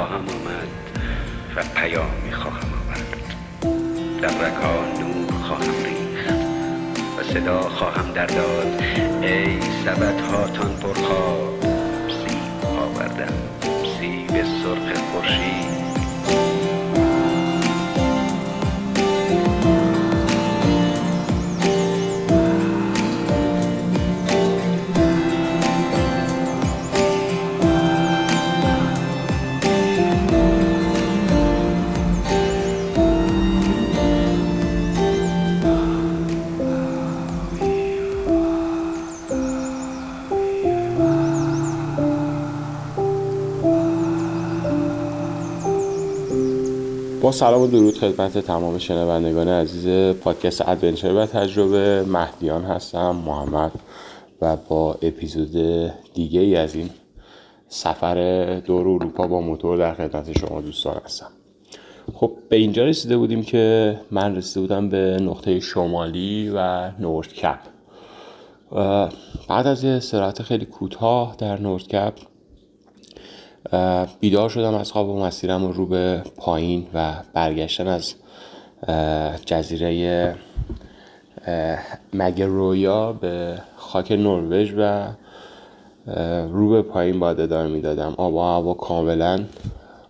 خواهم آمد و پیامی خواهم آورد. در رگها نور خواهم ریخت و صدا خواهم در داد ای سبد هاتان پرخواب سیب آوردم سیب سرخ خورشید. با سلام و درود خدمت تمام شنوندگان عزیز پادکست ادونچر و تجربه. مهدیان هستم محمد و با اپیزود دیگه ای از این سفر دور اروپا با موتور در خدمت شما دوستان هستم. خب به اینجا رسیده بودیم که من رسیده بودم به نقطه شمالی و نورد کپ. بعد از یه استراحت خیلی کوتاه در نورد کپ بیدار شدم از خواب و مسیرم رو به پایین و برگشتن از جزیره مگه رویا به خاک نروژ و رو به پایین باید ادامه می‌دادم. آب و هوا کاملا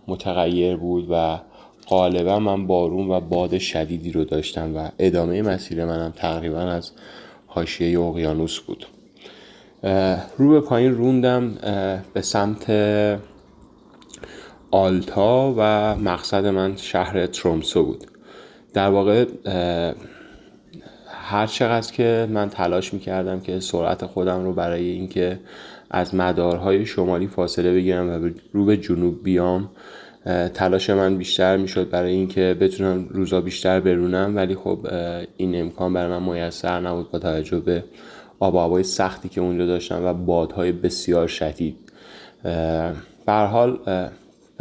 متغیر بود و غالبا من بارون و باد شدیدی رو داشتم و ادامه مسیر منم تقریبا از حاشیه اقیانوس بود. رو به پایین روندم به سمت آلتا و مقصد من شهر ترومسو بود. در واقع هر چقدر که من تلاش می‌کردم که سرعت خودم رو برای اینکه از مدارهای شمالی فاصله بگیرم و رو به جنوب بیام تلاش من بیشتر می‌شد برای اینکه بتونم روزا بیشتر برونم. ولی خب این امکان برای من میسر نبود با توجه به آب هوای سختی که اونجا داشتم و بادهای بسیار شدید. به حال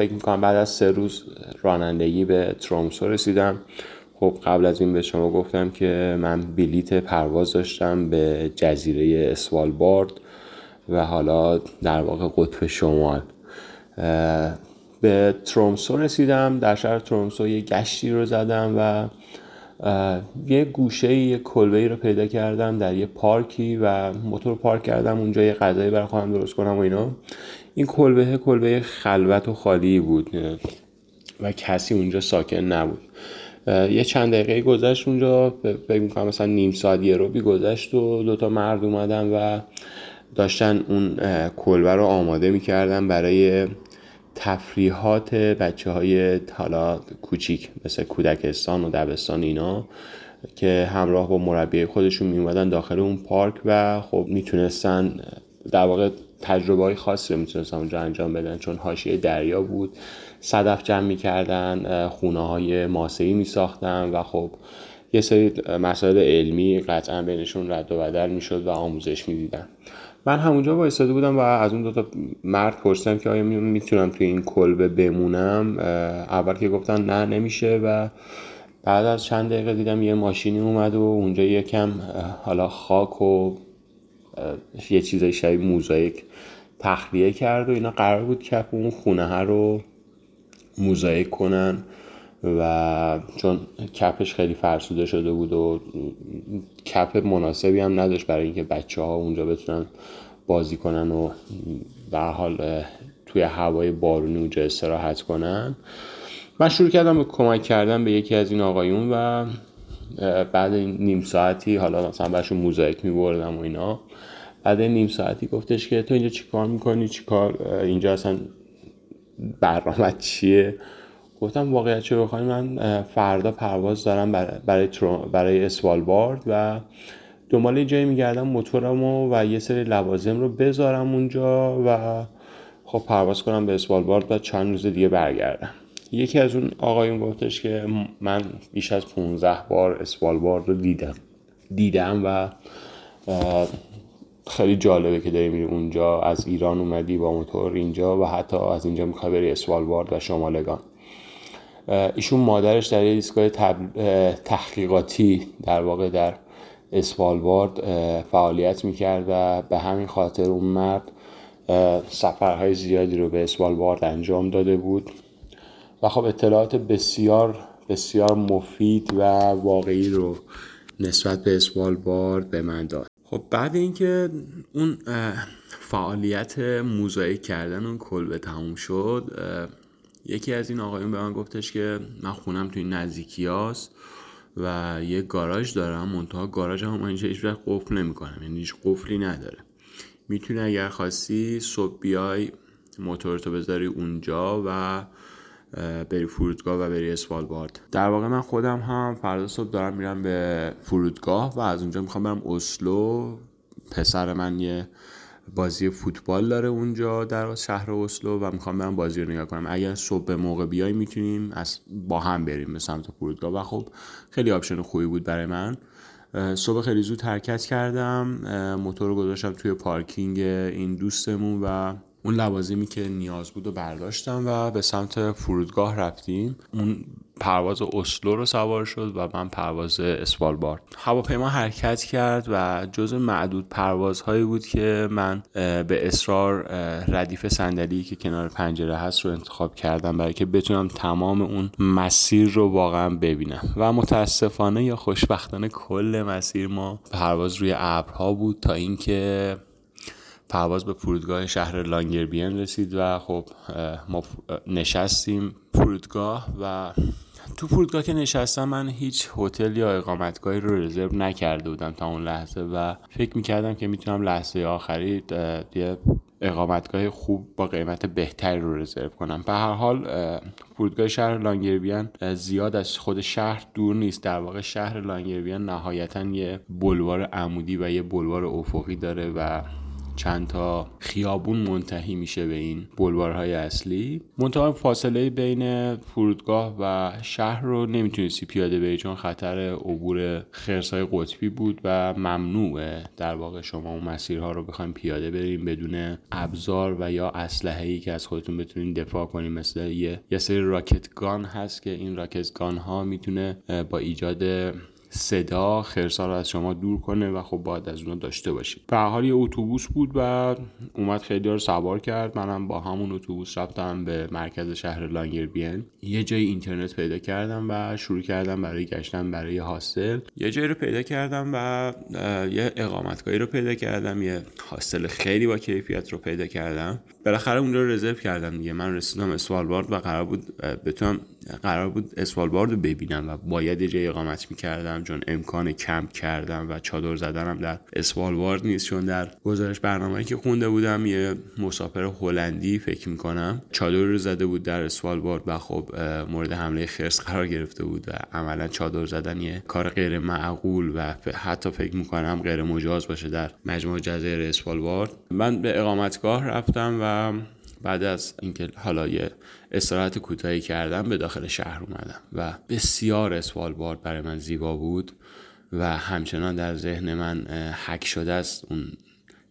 فکر می‌کنم بعد از سه روز رانندگی به ترومسو رسیدم. خب قبل از این به شما گفتم که من بلیت پرواز داشتم به جزیره اسوالبارد و حالا در واقع قطب شمال. به ترومسو رسیدم در شهر ترومسو یه گشتی رو زدم و یه گوشه یه کلبه رو پیدا کردم در یه پارکی و موتور پارک کردم اونجا یه غذایی برای خواهم درست کنم و اینا. این کلبه کلبه خلوت و خالی بود. و کسی اونجا ساکن نبود. یه چند دقیقه گذشت اونجا فکر می‌کنم مثلا نیم ساعت یه روبی گذشت و دوتا مرد اومدن و داشتن اون کلبه رو آماده می‌کردن برای تفریحات بچه های حالا کوچیک مثل کودکستان و دبستان اینا که همراه با مربی خودشون میومدن داخل اون پارک و خب می‌تونستن در واقع تجربه های خاصی رو می‌تونستن اونجا انجام بدن چون حاشیه دریا بود. صدف جمع می‌کردن خونه های ماسهی میساختن و خب یه سری مسائل علمی قطعا بینشون رد و بدل می‌شد و آموزش می‌دیدن. من همونجا وایستاده بودم و از اون دوتا مرد پرسیدم که آیا می‌تونم توی این کلبه بمونم؟ اول که گفتن نه نمیشه و بعد از چند دقیقه دیدم یه ماشینی اومد و اونجا یکم حالا خاک و یه چیزای شبیه موزاییک تخلیه کرد و اینا قرار بود کپ اون خونه ها رو موزاییک کنن و چون کپش خیلی فرسوده شده بود و کپ مناسبی هم نداشت برای اینکه بچه ها اونجا بتونن بازی کنن و به حال توی هوای بارونی اونجا استراحت کنن. من شروع کردم به کمک کردن به یکی از این آقایون و بعد نیم ساعتی حالا مثلا برشون موزاییک میبردم و اینا. بعد نیم ساعتی گفتش که تو اینجا چی کار می‌کنی؟ چی کار؟ اینجا اصلا برنامه چیه؟ گفتم واقعیت چه بخوای؟ من فردا پرواز دارم برای, برای اسوالبارد و دنبال جایی میگردم موتورمو و یه سری لوازم رو بذارم اونجا و خب پرواز کنم به اسوالبارد و چند روز دیگه برگردم. یکی از اون آقایون گفتش که من بیش از 15 بار اسوالبارد رو دیدم. دیدم و خیلی جالبه که داری میری اونجا از ایران اومدی با موتور اینجا و حتی از اینجا می‌خوای بری اسوالبارد و شمالگان. ایشون مادرش در یه ایستگاه تحقیقاتی در واقع در اسوالبارد فعالیت می‌کرد و به همین خاطر اون مرد سفرهای زیادی رو به اسوالبارد انجام داده بود. و خب اطلاعات بسیار بسیار مفید و واقعی رو نسبت به اسوالبارد به من داد. خب بعد اینکه اون فعالیت موزاییک کردن اون کلبه تموم شد یکی از این آقایون به من گفتش که من خونم توی نزدیکی هاست و یه گاراژ دارم منتها گاراژ هم اینجا هیچ وقت قفل نمی‌کنم یعنی هیچ قفلی نداره. می‌تونی اگر خواستی صبح بیای موتورتو بذاری اونجا و بری فرودگاه و بری اسوالبارد در واقع من خودم هم فردا صبح دارم میرم به فرودگاه و از اونجا می‌خوام برم اسلو. پسر من یه بازی فوتبال داره اونجا در شهر اسلو و می‌خوام برم بازی رو نگاه کنم. اگر صبح به موقع بیای می‌تونیم از با هم بریم به سمت فرودگاه و خب خیلی option خوبی بود برای من. صبح خیلی زود حرکت کردم. موتور رو گذاشتم توی پارکینگ این دوستمون و اون لوازمی که نیاز بود و برداشتم و به سمت فرودگاه رفتیم. اون پرواز اسلو رو سوار شد و من پرواز اسوالبارد هواپیما حرکت کرد و جز معدود پروازهایی بود که من به اصرار ردیف صندلی که کنار پنجره هست رو انتخاب کردم برای که بتونم تمام اون مسیر رو واقعا ببینم. و متاسفانه یا خوشبختانه کل مسیر ما پرواز روی ابرها بود تا اینکه پرواز به فرودگاه شهر لانگربین رسید و خب ما نشستیم فرودگاه و تو فرودگاه که نشستم من هیچ هتل یا اقامتگاهی رو رزرو نکرده بودم تا اون لحظه و فکر می‌کردم که می‌تونم لحظه آخری یه اقامتگاه خوب با قیمت بهتری رو رزرو کنم. به هر حال فرودگاه شهر لانگربین زیاد از خود شهر دور نیست. در واقع شهر لانگربین نهایتا یه بلوار عمودی و یه بلوار افقی داره و چند تا خیابون منتهی میشه به این بلوارهای اصلی. منتها فاصله بین فرودگاه و شهر رو نمی‌تونستی پیاده بری چون خطر عبور خرسای قطبی بود و ممنوعه در واقع شما اون مسیرها رو بخوایم پیاده بریم بدون ابزار و یا اسلحه ای که از خودتون بتونین دفاع کنیم. مثل یه, یه سری راکت گان هست که این راکت گان ها می‌تونه با ایجاد صدا خرسا رو از شما دور کنه و خب باید از اونو داشته باشید به حال یه اتوبوس بود و اومد خیلی رو سوار کرد. منم با همون اتوبوس رفتم به مرکز شهر لانگربین. یه جای اینترنت پیدا کردم و شروع کردم برای گشتن برای هاستل یه جایی رو پیدا کردم و یه اقامتگاهی رو پیدا کردم. یه هاستل خیلی با کیفیت رو پیدا کردم. بالاخره اونجا رو رزرو کردم دیگه. من رسیدم اسوالبارد و قرار بود بتونم قرار بود اسوالبارد رو ببینم و باید یه جای اقامت می‌کردم چون امکان کمپ کردم و چادر زدنم در اسوالبارد نیست. چون در گزارش برنامه که خونده بودم یه مسافر هلندی فکر می‌کنم چادر رو زده بود در اسوالبارد و خب مورد حمله خرس قرار گرفته بود و عملا چادر زدن یه کار غیر معقول و حتی فکر می‌کنم غیر مجاز باشه در مجموع جزایر اسوالبارد من به اقامتگاه رفتم و بعد از اینکه حالا یه استراحت کوتاهی کردم به داخل شهر اومدم و بسیار اسوالبارد برای من زیبا بود و همچنان در ذهن من حک شده است اون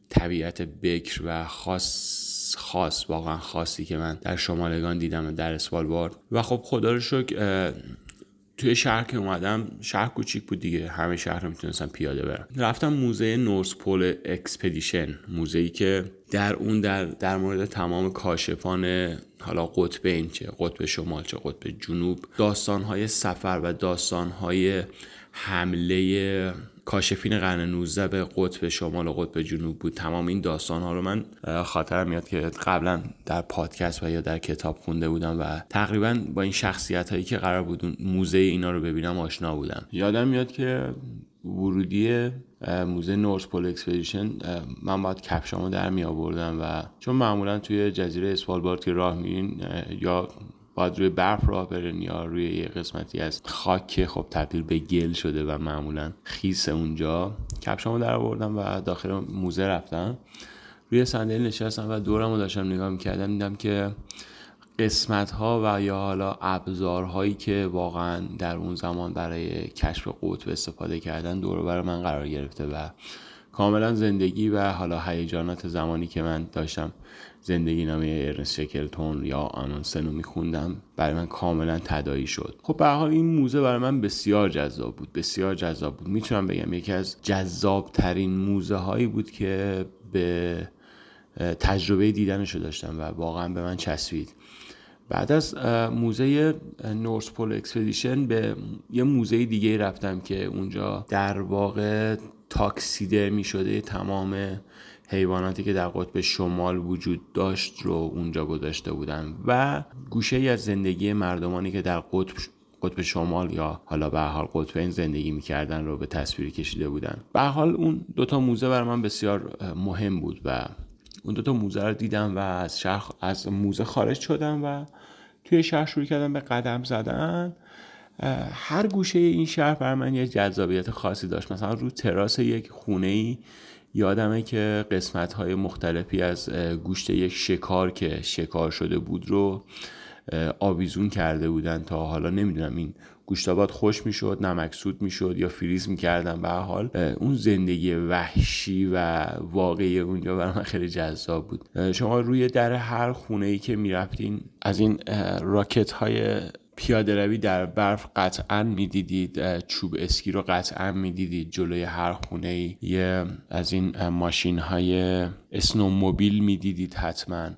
طبیعت بکر و خاص خاص واقعا خاصی که من در شمالگان دیدم در اسوالبارد و خب خدا رو شکر توی شهر که اومدم شهر کوچیک بود دیگه همه شهر رو می‌تونستم پیاده برم. رفتم موزه North Pole Expedition موزه که در اون در, در مورد تمام کاشفان حالا قطبین چه قطب شمال چه قطب جنوب داستانهای سفر و داستانهای حمله کاشفین قرن 19 به قطب شمال و قطب جنوب بود. تمام این داستان ها رو من خاطرم میاد که قبلا در پادکست و یا در کتاب خونده بودم و تقریبا با این شخصیت هایی که قرار بود موزه اینا رو ببینم آشنا بودم. یادم میاد که ورودی موزه North Pole Expedition من باید کفشامو در می آوردم و چون معمولا توی جزیره اسوالبارد که راه میرین یا باید روی برف راه برین یا روی یه قسمتی از خاک که خب تبدیل به گل شده و معمولا خیس اونجا. کفشامو در آوردم و داخل موزه رفتم. روی صندلی نشستم و دورم داشتم نگاه می‌کردم. دیدم که قسمت ها و یا حالا ابزارهایی که واقعا در اون زمان برای کشف قطب استفاده کردن دور بر من قرار گرفته و کاملا زندگی و حالا هیجانات زمانی که من داشتم. زندگی نامه ارنست شکلتون یا آمونسن رو میخوندم برای من کاملا تداعی شد. خب به حال این موزه برای من بسیار جذاب بود بسیار جذاب بود. می‌تونم بگم یکی از جذاب ترین موزه هایی بود که به تجربه دیدنش رو داشتم و واقعا به من چسبید. بعد از موزه North Pole Expedition به یه موزه دیگه رفتم که اونجا در واقع تاکسیده می شده تمام حیواناتی که در قطب شمال وجود داشت رو اونجا گذاشته بودن و گوشه ای از زندگی مردمانی که در قطب قطب شمال یا حالا به حال قطبین زندگی می‌کردن رو به تصویر کشیده بودن. به حال اون دوتا موزه برای من بسیار مهم بود و اون دوتا موزه رو دیدم و از شهر از موزه خارج شدم و توی شهر شروع کردم به قدم زدن. هر گوشه این شهر بر من یه جذابیت خاصی داشت. مثلا رو تراس یک خونه ای یادمه که قسمت های مختلفی از گوشت یک شکار که شکار شده بود رو آویزون کرده بودن تا حالا نمی‌دونم این گوشتابات خوش می‌شد نمکسود می‌شد یا فریز می‌کردن به حال اون زندگی وحشی و واقعی اونجا برای من خیلی جذاب بود. شما روی در هر خونه ای که می‌رفتین از این راکت های پیاده روی در برف قطعا می‌دیدید چوب اسکی رو قطعا می‌دیدید جلوی هر خونه یه از این ماشین های اسنوموبیل می‌دیدید حتما.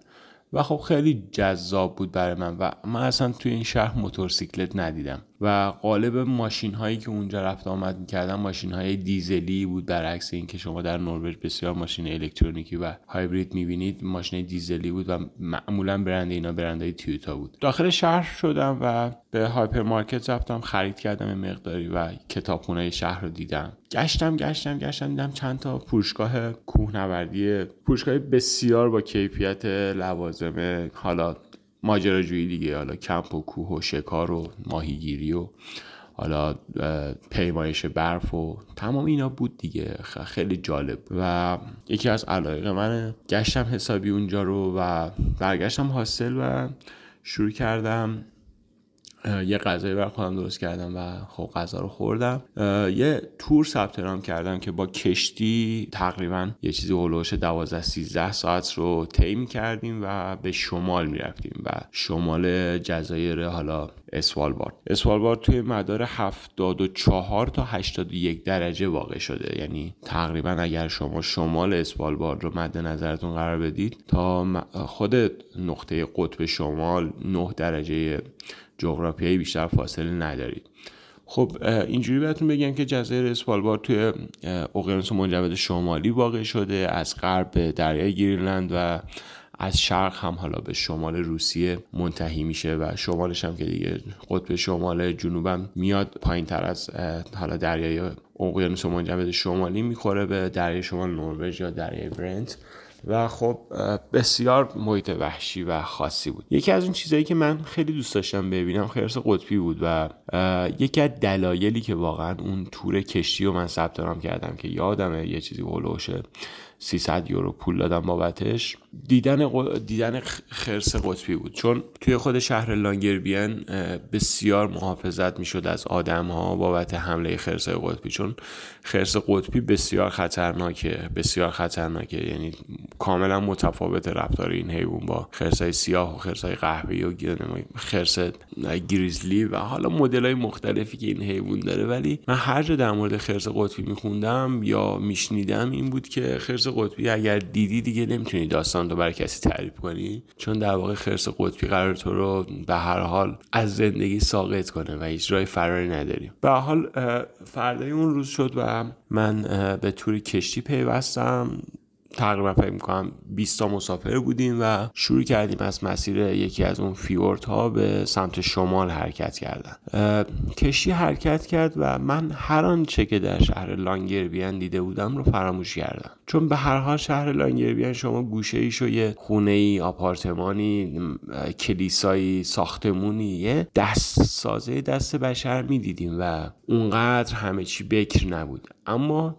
و خب خیلی جذاب بود برای من و من اصلا توی این شهر موتورسیکلت ندیدم. و قالب ماشین هایی که اونجا رفت آمد می‌کردن ماشین های دیزلی بود برعکس اینکه شما در نروژ بسیار ماشین الکترونیکی و هایبرید می‌بینید ماشین دیزلی بود و معمولا برند اینا برندهای تویوتا بود. داخل شهر شدم و به هایپر مارکت رفتم خرید کردم مقداری و کتابخونه شهر رو دیدم. گشتم گشتم گشتم دیدم چند تا فروشگاه کوهنوردی فروشگاه بسیار با کیفیت لوازم حالا ماجراجویی دیگه. حالا کمپ و کوه و شکار و ماهیگیری و حالا پیمایش برف و تمام اینا بود دیگه. خیلی جالب. و یکی از علایق من گشتم حسابی اونجا رو و برگشتم حاصل و شروع کردم یه غذایی برای خودم درست کردم و خب غذا رو خوردم. یه تور ثبت نام کردم که با کشتی تقریبا یه چیزی هلوش 12 13 ساعت رو طی کردیم و به شمال می‌رفتیم و شمال جزایر حالا اسوالبارد. اسوالبارد توی مدار 74 تا 81 درجه واقع شده. یعنی تقریبا اگر شما شمال اسوالبارد رو مد نظرتون قرار بدید تا خود نقطه قطب شمال 9 درجه جغرافیایی بیشتر فاصله ندارید. خب اینجوری بهتون بگم که جزایر اسوالبارد توی اقیانوس منجمد شمالی واقع شده از غرب به دریای گرینلند و از شرق هم حالا به شمال روسیه منتهی میشه و شمالش هم که دیگه قطب شمال جنوبم میاد پایین تر از حالا دریای اقیانوس منجمد شمالی می‌خوره به دریای شمال نروژ یا دریای برنت و خب بسیار محیط وحشی و خاصی بود. یکی از اون چیزهایی که من خیلی دوست داشتم ببینم خرس قطبی بود و یکی از دلایلی که واقعا اون تور کشتی رو من ثبت نام کردم که یادمه یه چیزی هلوشه 300 یورو پول دادم بابتش. دیدن دیدن خرس قطبی بود. چون توی خود شهر لانگربین بسیار محافظت می‌شد از آدم ها بابت حمله خرس قطبی. چون خرس قطبی بسیار خطرناکه بسیار خطرناکه. یعنی کاملا متفاوت رفتار این حیوان با خرس های سیاه و خرس های قهوه‌ای و خرس گریزلی و حالا مدل های مختلفی که این حیوان داره. ولی من هر جا در مورد خرس قطبی میخوندم یا میشنیدم این بود که خرس قطبی اگر دیدی دیگه نمی‌تونی داستان رو برای کسی تعریف کنی؟ چون در واقع خرس قطبی قرار تو رو به هر حال از زندگی ساقط کنه و هیچ رای فراری نداریم به حال فردای اون روز شد و من به توری کشتی پیوستم. تقریبا فکر می‌کنم 20 تا مسافر بودیم و شروع کردیم از مسیر یکی از اون فیورت ها به سمت شمال حرکت کردن. کشتی حرکت کرد و من هر آنچه که در شهر لانگربین دیده بودم رو فراموش کردم. چون به هر حال شهر لانگربین شما گوشه ایش و یه خونه ای آپارتمانی کلیسایی ساختمونی یه دست سازه دست بشر می‌دیدیم و اونقدر همه چی بکر نبود. اما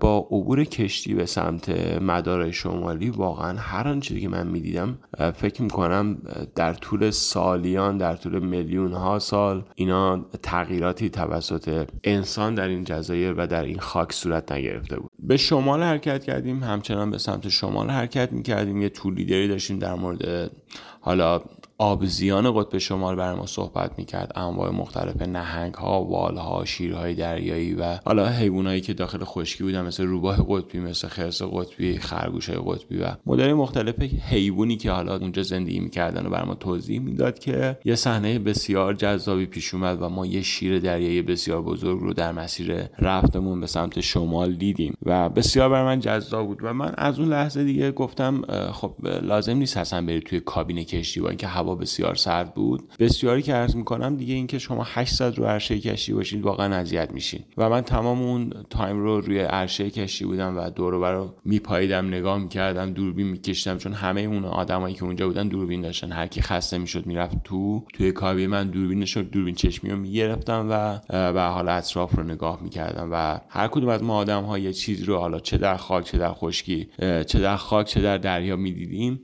با عبور کشتی به سمت مدار شمالی واقعا هر آن چیزی که من می‌دیدم فکر می‌کنم در طول سالیان در طول میلیون ها سال اینا تغییراتی توسط انسان در این جزایر و در این خاک صورت نگرفته بود. به شمال حرکت کردیم همچنان به سمت شمال حرکت می‌کردیم. یه طول داشتیم در مورد حالا آبزیان قطب شمال برای ما صحبت می‌کرد. انواع مختلف نهنگ ها وال ها شیرهای دریایی و حالا حیوانایی که داخل خشکی بودن مثل روباه قطبی مثل خرس قطبی خرگوش قطبی و مدل مختلف حیوانی که حالا اونجا زندگی می‌کردن و برای ما توضیح می‌داد که یه صحنه بسیار جذابی پیش اومد و ما یه شیر دریایی بسیار بزرگ رو در مسیر رفتمون به سمت شمال دیدیم و بسیار برای من جذاب بود و من از اون لحظه دیگه گفتم خب لازم نیست حسن بری توی کابین کشتی با اینکه هوا بسیار سرد بود. بسیاری که عرض می‌کنم دیگه اینکه شما 800 رو عرشه کشتی باشید واقعا اذیت میشین. و من تمام اون تایم رو روی عرشه کشتی بودم و دور و رو میپاییدم نگاه می‌کردم دوربین میکشتم چون همه اون آدمایی که اونجا بودن دوربین داشتن. هر کی خسته می‌شد می‌رفت تو توی کابین من دوربین شد دوربین چشمی رو می‌گرفتم و به حال اطراف رو نگاه می‌کردم. و هر کدوم از ما آدم ها یه چیز رو حالا چه در خاک چه در خشکی چه در خاک چه در دریا می‌دیدیم.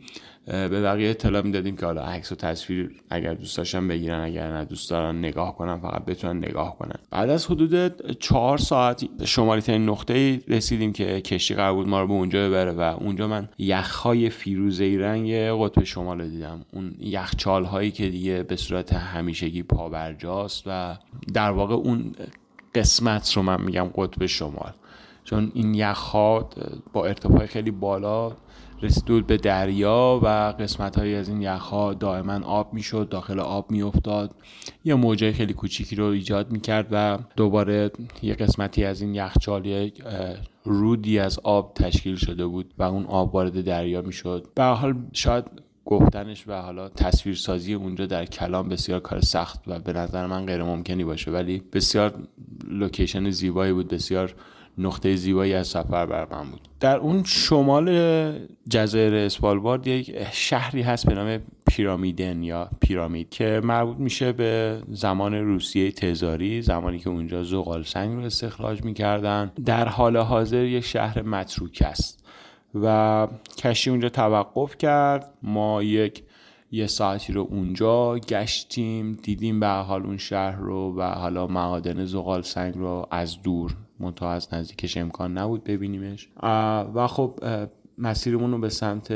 به بقیه اطلاع می‌دادیم که حالا عکس و تصویر اگر دوست داشتن بگیرن اگر نه دوست دارن نگاه کنن فقط بتونن نگاه کنن. بعد از حدود چهار ساعت شمالی ترین نقطه رسیدیم که کشتی قرار بود ما رو به اونجا ببره و اونجا من یخهای فیروزه رنگ قطب شمال رو دیدم. اون یخچال هایی که دیگه به صورت همیشگی پابرجاست و در واقع اون قسمت رو من میگم قطب شمال. چون این یخها با ارتفاع خیلی بالا رسید به دریا و قسمت های از این یخها دائما آب می‌شد داخل آب میافتاد. یه موجه خیلی کوچیکی رو ایجاد می‌کرد و دوباره یه قسمتی از این یخچال یک رودی از آب تشکیل شده بود و اون آب وارد دریا می‌شد. به حال شاید گفتنش و حالا تصویرسازی اونجا در کلام بسیار کار سخت و به نظر من غیر ممکنی باشه ولی بسیار لوکیشن زیبایی بود بسیار نقطه زیبایی از سفر بر من بود. در اون شمال جزایر اسپالبارد یک شهری هست به نام پیرامیدن یا پیرامید که مربوط میشه به زمان روسیه تزاری زمانی که اونجا زغال سنگ رو استخراج می‌کردن. در حال حاضر یک شهر متروک است و کشتی اونجا توقف کرد. ما یک یه ساعتی رو اونجا گشتیم دیدیم به حال اون شهر رو و حالا معادن زغال سنگ رو از دور منتها از نزدیکش امکان نبود ببینیمش. و خب مسیرمون رو به سمت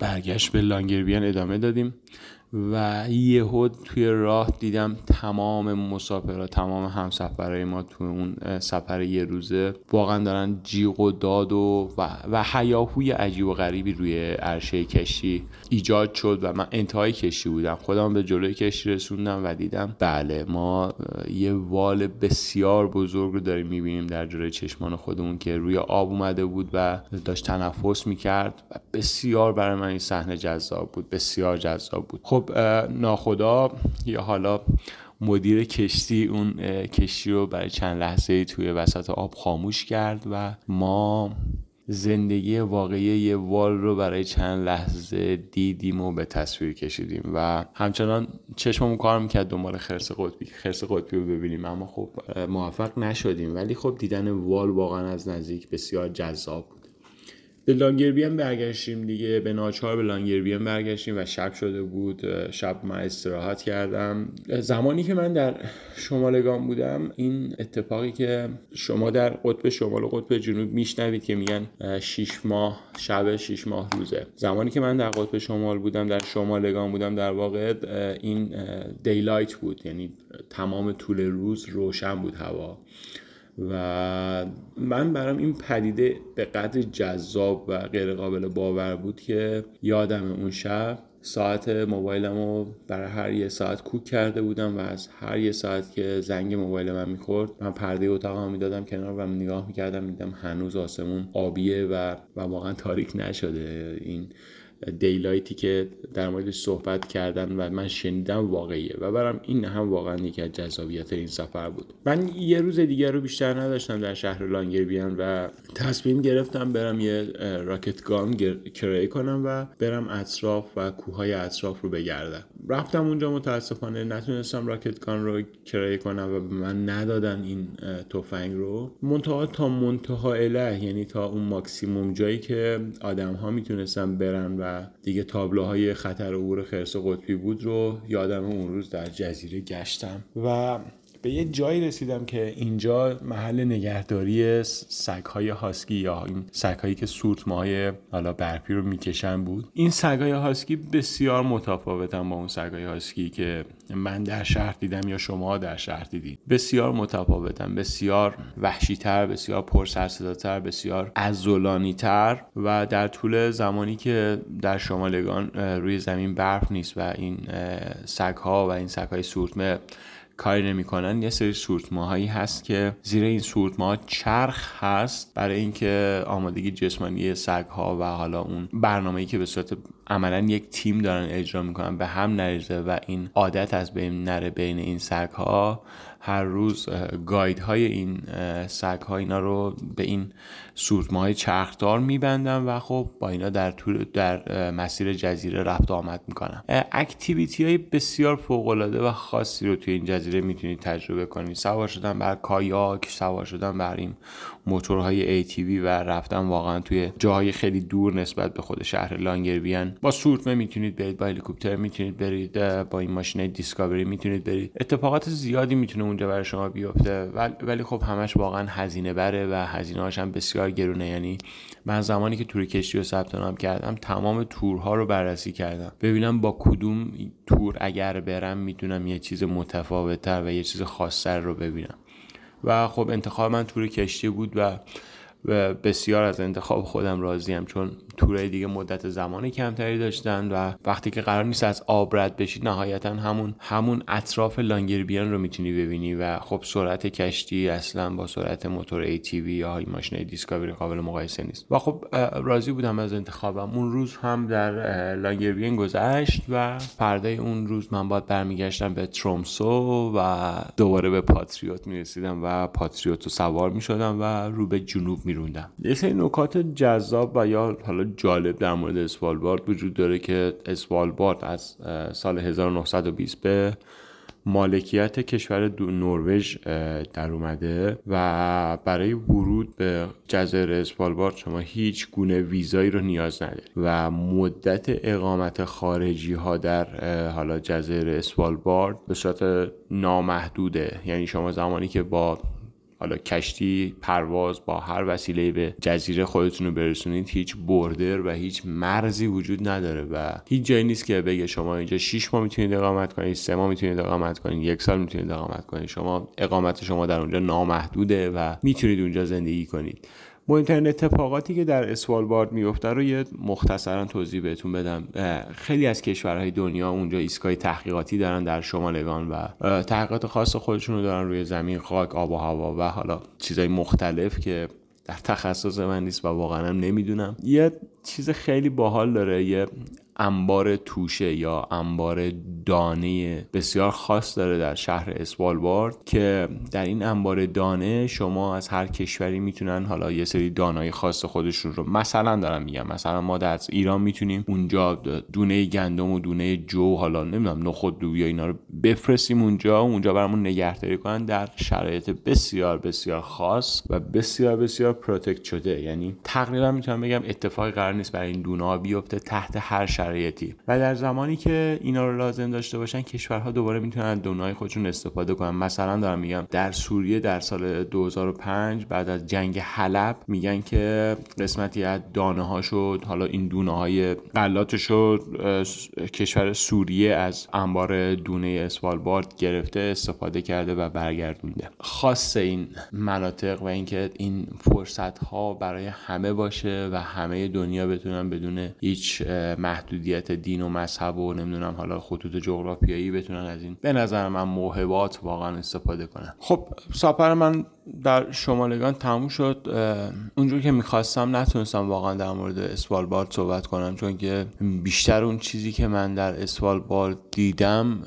برگشت به لانگربیان ادامه دادیم. و یهو توی راه دیدم تمام مسافرها تمام همسفرهای ما توی اون سفر یه روزه واقعا دارن جیغ و داد و و حیاهوی عجیب و غریبی روی عرشه کشتی ایجاد شد و من انتهای کشتی بودم. خودم به جلوی کشتی رسوندم و دیدم بله ما یه وال بسیار بزرگ رو داریم می‌بینیم در جلوی چشمان خودمون که روی آب اومده بود و داشت تنفس می‌کرد و بسیار برای من این صحنه جذاب بود بسیار جذاب بود. خب ناخدا یا حالا مدیر کشتی اون کشتی رو برای چند لحظه توی وسط آب خاموش کرد و ما زندگی واقعی یه وال رو برای چند لحظه دیدیم و به تصویر کشیدیم و همچنان چشممون کار می‌کرد دنبال خرس قطبی خرس قطبی رو ببینیم. اما خب موفق نشدیم. ولی خب دیدن وال واقعا از نزدیک بسیار جذاب بود. به لانگربیان برگشتیم دیگه. به ناچار به لانگربیان برگشتیم و شب شده بود. شب من استراحت کردم. زمانی که من در شمالگان بودم این اتفاقی که شما در قطب شمال و قطب جنوب میشنوید که میگن 6 ماه شب 6 ماه روزه. زمانی که من در قطب شمال بودم در شمالگان بودم در واقع این دیلایت بود. یعنی تمام طول روز روشن بود هوا. و من برام این پدیده به قدر جذاب و غیر قابل باور بود که یادم اون شب ساعت موبایلم رو برای هر یه ساعت کوک کرده بودم و از هر یه ساعت که زنگ موبایل من می‌خورد من پرده اتاقم می‌دادم کنار و نگاه می‌کردم میدم هنوز آسمون آبیه و, و واقعا تاریک نشده این دیلایتی که در موردش صحبت کردن و من شنیدم واقعیه و برام این هم واقعا یکی از جذابیت این سفر بود. من یه روز دیگر رو بیشتر نداشتم در شهر لانگربیان و تصمیم گرفتم برم یه راکت گان کرایه کنم و برم اطراف و کوههای اطراف رو بگردم. رفتم اونجا متاسفانه نتونستم راکت گان رو کرایه کنم و من ندادن این تفنگ رو. منتها تا منتها اله یعنی تا اون ماکسیموم جایی که آدم ها می‌تونستن برن و دیگه تابلوهای خطر عبور خرس قطبی بود رو یادم اون روز در جزیره گشتم. و به یه جایی رسیدم که اینجا محل نگهداری سگهای هاسکی یا این سگهایی که سورتماهای حالا برپی رو می‌کشن بود. این سگهای هاسکی بسیار متفاوتن با اون سگهای هاسکی که من در شهر دیدم یا شما در شهر دیدید. بسیار متفاوتن بسیار وحشیتر بسیار پرسرصداتر بسیار تر و در طول زمانی که در شمالگان روی زمین برف نیست و این سگها و این سگهای سورتمه کاری نمی‌کنن یه سری سورتماهایی هست که زیر این سورتماها چرخ هست برای اینکه آمادگی جسمانی سگ ها و حالا اون برنامه‌ای که به صورت عملا یک تیم دارن اجرا می‌کنن به هم نریزه و این عادت از بین نره بین این سگ ها هر روز گاید های این سگ ها اینا رو به این سورتمه های چرخدار میبندن و خب با اینا در طول در مسیر جزیره رفت آمد می‌کنن. اکتیویتی های بسیار فوق العاده و خاصی رو توی این جزیره می‌تونید تجربه کنید. سوار شدن بر کایاک سوار شدن بر این موتورهای ATV و رفتن واقعا توی جاهای خیلی دور نسبت به خود شهر لانگربیان با سورتمه می‌تونید برید با هلیکوپتر می‌تونید برید با این ماشین دیسکاوری می‌تونید برید. اتفاقات زیادی می‌تونه اونجا برای شما بیفته. ولی خب همش واقعا هزینه بره و هزینه هاش هم بسیار گرونه. یعنی من زمانی که تور کشتی رو ثبت نام کردم تمام تورها رو بررسی کردم. ببینم با کدوم تور اگر برم می‌تونم یه چیز متفاوتتر و یه چیز خاصتر رو ببینم. و خب انتخاب من تور کشتی بود و بسیار از انتخاب خودم راضیم چون تورای دیگه مدت زمان کمتری داشتن و وقتی که قرار نیست از آب رد بشید نهایتا همون همون اطراف لانگربیان رو می‌تونی ببینی و خب سرعت کشتی اصلا با سرعت موتور ATV یا ماشین دیسکاوری قابل مقایسه نیست. و خب راضی بودم از انتخابم. اون روز هم در لانگربیان گذشت و فردای اون روز من باید برمیگشتم به ترومسو و دوباره به پاتریوت می‌رسیدم و پاتریوت رو سوار می‌شدم و رو به جنوب میروندم. یه سری نکات جذاب و یا حالا جالب در مورد اسوالبارد وجود داره که اسوالبارد از سال 1920 به مالکیت کشور نروژ در اومده و برای ورود به جزایر اسوالبارد شما هیچ گونه ویزایی رو نیاز ندارید و مدت اقامت خارجی ها در حالا جزایر اسوالبارد به صورت نامحدوده. یعنی شما زمانی که با حالا کشتی پرواز با هر وسیله به جزیره خودتون رو برسونید هیچ بردر و هیچ مرزی وجود نداره و هیچ جایی نیست که بگه شما اینجا 6 ماه می‌تونید اقامت کنید 3 ماه می‌تونید اقامت کنید یک سال می‌تونید اقامت کنید. شما اقامت شما در اونجا نامحدوده و می‌تونید اونجا زندگی کنید. مهمترین اتفاقاتی که در اسوالبارد میفته رو یه مختصرا توضیح بهتون بدم. خیلی از کشورهای دنیا اونجا ایستگاه تحقیقاتی دارن در شمالگان و تحقیقات خاص خودشون رو دارن روی زمین خاک آب و هوا و حالا چیزهای مختلف که در تخصص من نیست و واقعا نمی‌دونم. یه چیز خیلی باحال داره یه انبار توشه یا انبار دانه بسیار خاص داره در شهر اسوالبارد که در این انبار دانه شما از هر کشوری می‌تونن حالا یه سری دانای خاص خودشون رو مثلا دارم میگم مثلا ما در ایران می‌تونیم اونجا دونه گندم و دونه جو حالا نمی‌دونم نخود لوبیا اینا رو بفرستیم اونجا اونجا برامون نگهداری کنن در شرایط بسیار بسیار خاص و بسیار بسیار protect شده. یعنی تقریبا می‌تونم بگم اتفاقی قرار نیست برای این دونه بیفته تحت هر شرایطی. و در زمانی که اینا رو لازم داشته باشن کشورها دوباره می‌تونن از دونای خودشون استفاده کنن. مثلا دارم میگم در سوریه در سال 2005 بعد از جنگ حلب میگن که قسمتی از دانه ها شد حالا این دونه های غلات شد کشور سوریه از انبار دونه اسوالبارد گرفته استفاده کرده و برگردونده. خاص این مناطق و اینکه این فرصت ها برای همه باشه و همه دنیا بتونن بدون هیچ محدودیت دین و مذهب و نمی‌دونم حالا خطوط جغرافیایی بتونن از این به نظر من موهبات واقعا استفاده کنن. خب سفر من در شمالگان تموم شد. اونجور که می‌خواستم نتونستم واقعا در مورد اسوالبارد صحبت کنم چون که بیشتر اون چیزی که من در اسوالبارد دیدم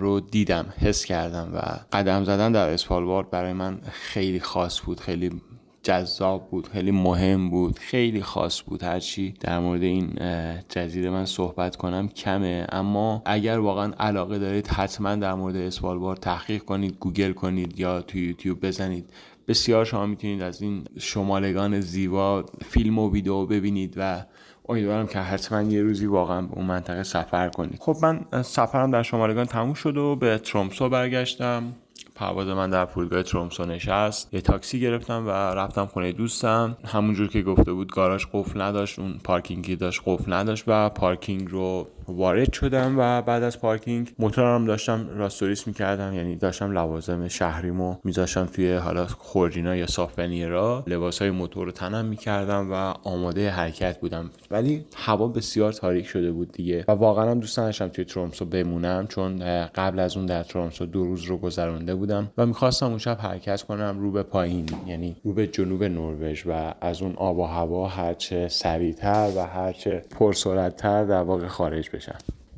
رو دیدم حس کردم و قدم زدن در اسوالبارد برای من خیلی خاص بود خیلی جذاب بود خیلی مهم بود خیلی خاص بود. هرچی در مورد این جزیره من صحبت کنم کمه. اما اگر واقعا علاقه دارید حتما در مورد اسوالبار تحقیق کنید گوگل کنید یا تو یوتیوب بزنید. بسیار شما می‌تونید از این شمالگان زیبا فیلم و ویدیو ببینید و امیدوارم که حتما یه روزی واقعا به اون منطقه سفر کنید. خب من سفرم در شمالگان تموم شد و به ترومسو برگشتم. پرواز من در فرودگاه ترومسو نشست. یه تاکسی گرفتم و رفتم خونه دوستم. همونجور که گفته بود گاراژ قفل نداشت اون پارکینگی داشت قفل نداشت و پارکینگ رو وارد شدم و بعد از پارکینگ موتورم داشتم راستوریس می‌کردم. یعنی داشتم لوازم شهریمو میذاشتم توی حالا خورجینا یا را لباس های موتور رو تنم می‌کردم و آماده حرکت بودم. ولی هوا بسیار تاریک شده بود دیگه. و واقعا هم دوست داشتم توی ترومسو بمونم چون قبل از اون در ترومسو دو روز رو گذرانده بودم و می‌خواستم اون شب حرکت کنم رو به پایین یعنی رو به جنوب نروژ و از اون آب و هوا هرچه سریعتر و هرچه پرسرعتتر در واقع خارج بشم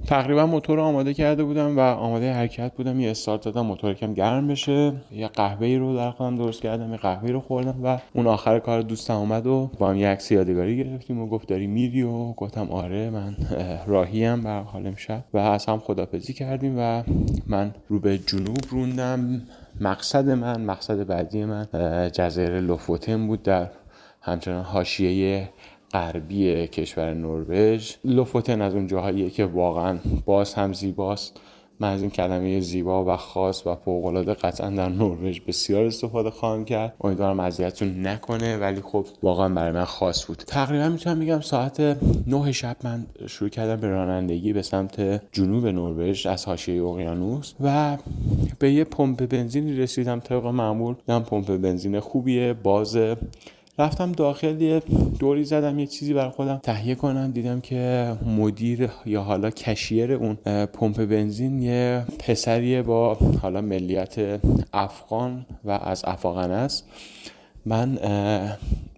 تقریبا موتور رو آماده کرده بودم و آماده حرکت بودم. یه استارت دادم موتور کم گرم بشه. یه قهوه رو در خودم درست کردم یه قهوه رو خوردم و اون آخر کار دوستم اومد و با هم یه عکس یادگاری گرفتیم و گفت داری میری و گفتم آره من راهیم بر حال شب و از هم خدافزی کردیم و من رو به جنوب روندم. مقصد من مقصد بعدی من جزایر لوفوتن بود در همچنان حاشیه غربی کشور نروژ. لوفوتن از اون جاهاییه که واقعا باز هم زیباست. من از این کلمه زیبا و خاص و فوقالعاده قطعا در نروژ بسیار استفاده خواهم کرد. امیدوارم اذیتتون نکنه ولی خب واقعا برای من خاص بود. تقریبا می‌تونم بگم ساعت 9 شب من شروع کردم به رانندگی به سمت جنوب نروژ از حاشیه اقیانوس و به یه پمپ بنزینی رسیدم. طبق معمول دیدم پمپ بنزین خوبیه. باز رفتم داخل یه دوری زدم یه چیزی برای خودم تهیه کنم. دیدم که مدیر یا حالا کشیر اون پمپ بنزین یه پسریه با حالا ملیت افغان و از افغان است. من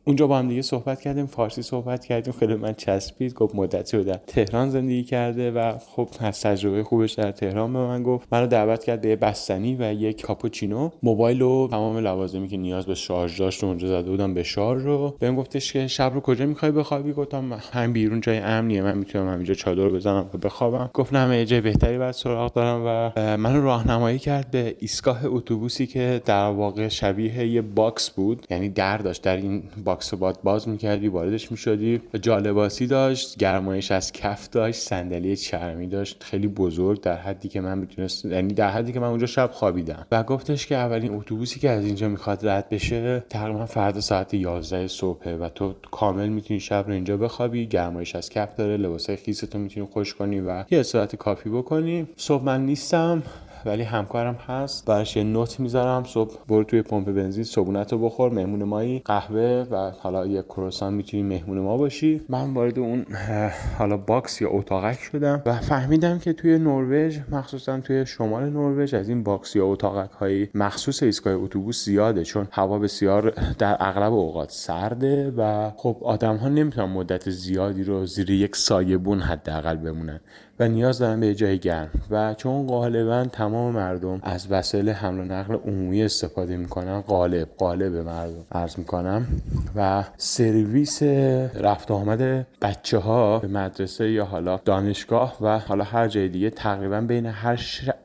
اونجا با هم دیگه صحبت کردیم فارسی صحبت کردیم خیلی من چسبید گفت مدتی رو در تهران زندگی کرده و خب از تجربه خوبش در تهران به من گفت. منو دعوت کرد به بستنی و یک کاپوچینو. موبایل و تمام لوازمی که نیاز به شارژ داشت اونجا زده بودم به شارژ رو. بهم گفتش که شب رو کجا می‌خوای بخوابی؟ گفتم هم بیرون جای امنیه من می‌تونم همینجا چادر بزنم و بخوابم. گفت نه جای بهتری بعد سراغ دارم و منو راهنمایی کرد به ایستگاه اتوبوسی که در واقع شبیه یه box بود یعنی در داشت در این box رو باید باز می‌کردی واردش می‌شدی. جالباسی داشت گرمایش از کف داشت صندلی چرمی داشت. خیلی بزرگ در حدی که من می‌تونست یعنی در حدی که من اونجا شب خوابیدم. و گفتش که اولین اتوبوسی که از اینجا می‌خواد رد بشه تقریبا فردا ساعت 11 صبح و تو کامل می‌تونی شب رو اینجا بخوابی گرمایش از کف داره لباسای خیستو می‌تونی خشک کنی و استراحت کافی بکنی. صبح من نیستم. ولی همکارم هست. براش یه note می‌ذارم. صبح برو توی پمپ بنزین صبونت رو بخور مهمون مایی قهوه و حالا یه کروسان می‌تونی مهمون ما باشی. من وارد اون حالا box یا اتاقک شدم و فهمیدم که توی نروژ مخصوصا توی شمال نروژ از این box یا اتاقک های مخصوص ایستگاه اتوبوس زیاده چون هوا بسیار در اغلب اوقات سرده و خب آدم ها نمی‌تونن مدت زیادی رو زیر یک سایبون حداقل بمونن. و نیاز دارن به جای گرم. و چون غالبا تمام مردم از وسایل حمل و نقل عمومی استفاده می‌کنن غالب غالب مردم عرض می‌کنم. و سرویس رفت آمد بچه ها به مدرسه یا حالا دانشگاه و حالا هر جای دیگه تقریبا بین هر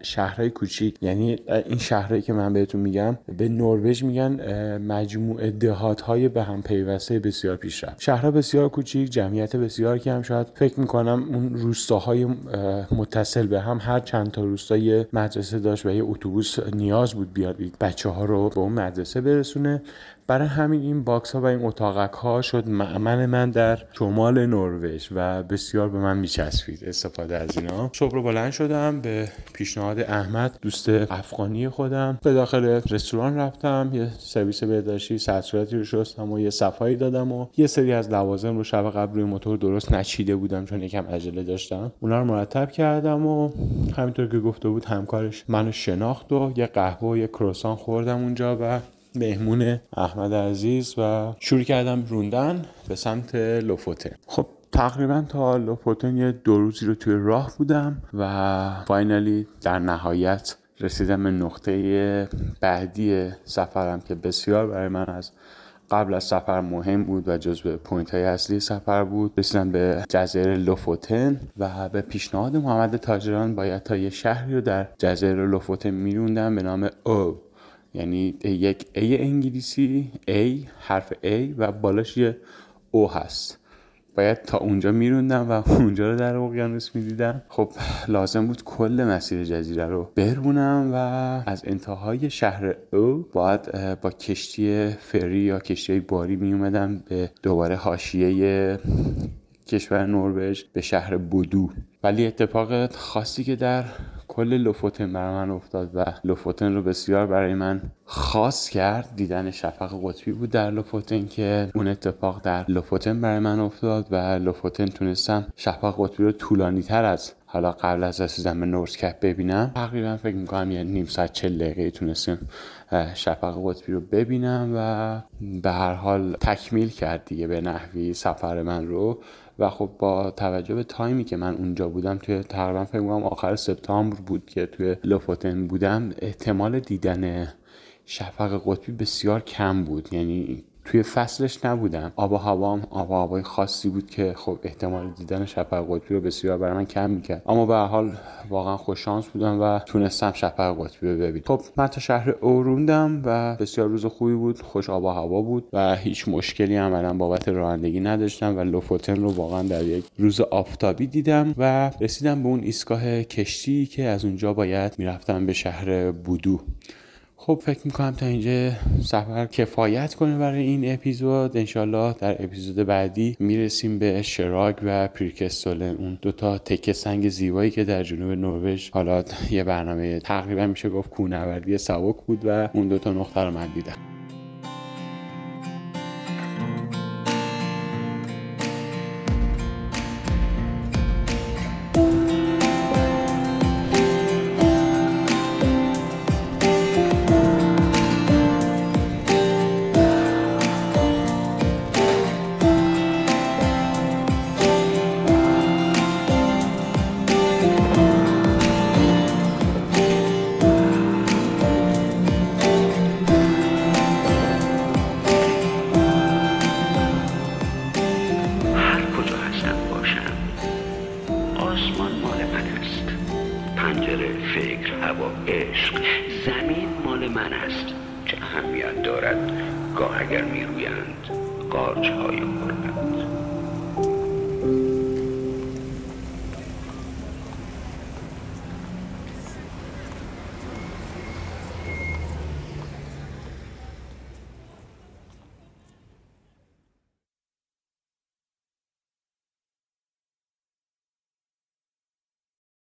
شهرهای کوچیک یعنی این شهرهایی که من بهتون میگم به نروژ میگن مجموعه دهات های به هم پیوسته بسیار پیشرفته. شهرها بسیار کوچیک جمعیت بسیار کم. شاید فکر می‌کنم اون روستاهای متصل به هم هر چند تا روستای مدرسه داشت و یه اتوبوس نیاز بود بیاد بچه ها رو به اون مدرسه برسونه. برای همین این box ها و این اتاقک ها شد مأمن من در شمال نروژ و بسیار به من میچسبید استفاده از اینا. صبح رو بلند شدم به پیشنهاد احمد دوست افغانی خودم. به داخل رستوران رفتم یه سرویس بهداشتی سرصورتی رو شستم و یه صفایی دادم و یه سری از لوازم رو شب قبل روی موتور درست نچیده بودم چون یکم عجله داشتم. اونا رو مرتب کردم و همینطور که گفته بود همکارش منو شناخت و یه قهوه و یه کروسان خوردم اونجا و مهمون احمد عزیز و شروع کردم روندن به سمت لوفوتن خب تقریبا تا لوفوتن یه دو روزی رو توی راه بودم و finally در نهایت رسیدم به نقطه بعدی سفرم که بسیار برای من از قبل از سفر مهم بود و جزو point های اصلی سفر بود. رسیدم به جزایر لوفوتن و به پیشنهاد محمد تاجران باید تا یه شهری رو در جزایر لوفوتن میروندم به نام او یعنی یک A انگلیسی A حرف A و بالاش یه O هست. باید تا اونجا میروندم و اونجا رو در اقیانوس می‌دیدم. خب لازم بود کل مسیر جزیره رو برونم و از انتهای شهر او باید با کشتی فری یا کشتی باری می اومدم به دوباره حاشیه کشور نروژ به شهر بودو. ولی اتفاق خاصی که در کل لوفوتن برای من افتاد و لوفوتن رو بسیار برای من خاص کرد دیدن شفق قطبی بود در لوفوتن که اون اتفاق در لوفوتن برای من افتاد و لوفوتن تونستم شفق قطبی رو طولانی تر از حالا قبل از رسیدن به نورس کپ ببینم. تقریبا فکر می‌کنم یه نیم ساعت چل دقیقه تونستم شفق قطبی رو ببینم و به هر حال تکمیل کرد دیگه به نحوی سفر من رو. و خب با توجه به تایمی که من اونجا بودم توی تقریبا فکر کنم آخر سپتامبر بود که توی لوفوتن بودم احتمال دیدن شفق قطبی بسیار کم بود. یعنی توی فصلش نبودم. آب و هوام آب و هوای خاصی بود که خب احتمال دیدن شفق قطبی رو بسیار برای من کم می‌کرد. اما به حال واقعا خوش شانس بودم و تونستم شفق قطبی رو ببینم. خب من تا شهر اوروندم و بسیار روز خوبی بود خوش آب و هوا بود و هیچ مشکلی عملا بابت رانندگی نداشتم و لوفوتن رو واقعا در یک روز آفتابی دیدم و رسیدم به اون ایستگاه کشتی که از اونجا باید می‌رفتم به شهر بودو. خب فکر می‌کنم تا اینجا سفر کفایت کنه برای این اپیزود. انشالله در اپیزود بعدی می‌رسیم به شراگ و پریکستولن اون دوتا تکه سنگ زیبایی که در جنوب نروژ. حالا یه برنامه تقریبا میشه گفت کوهنوردی سبک بود و اون دوتا نقطه رو من دیدم.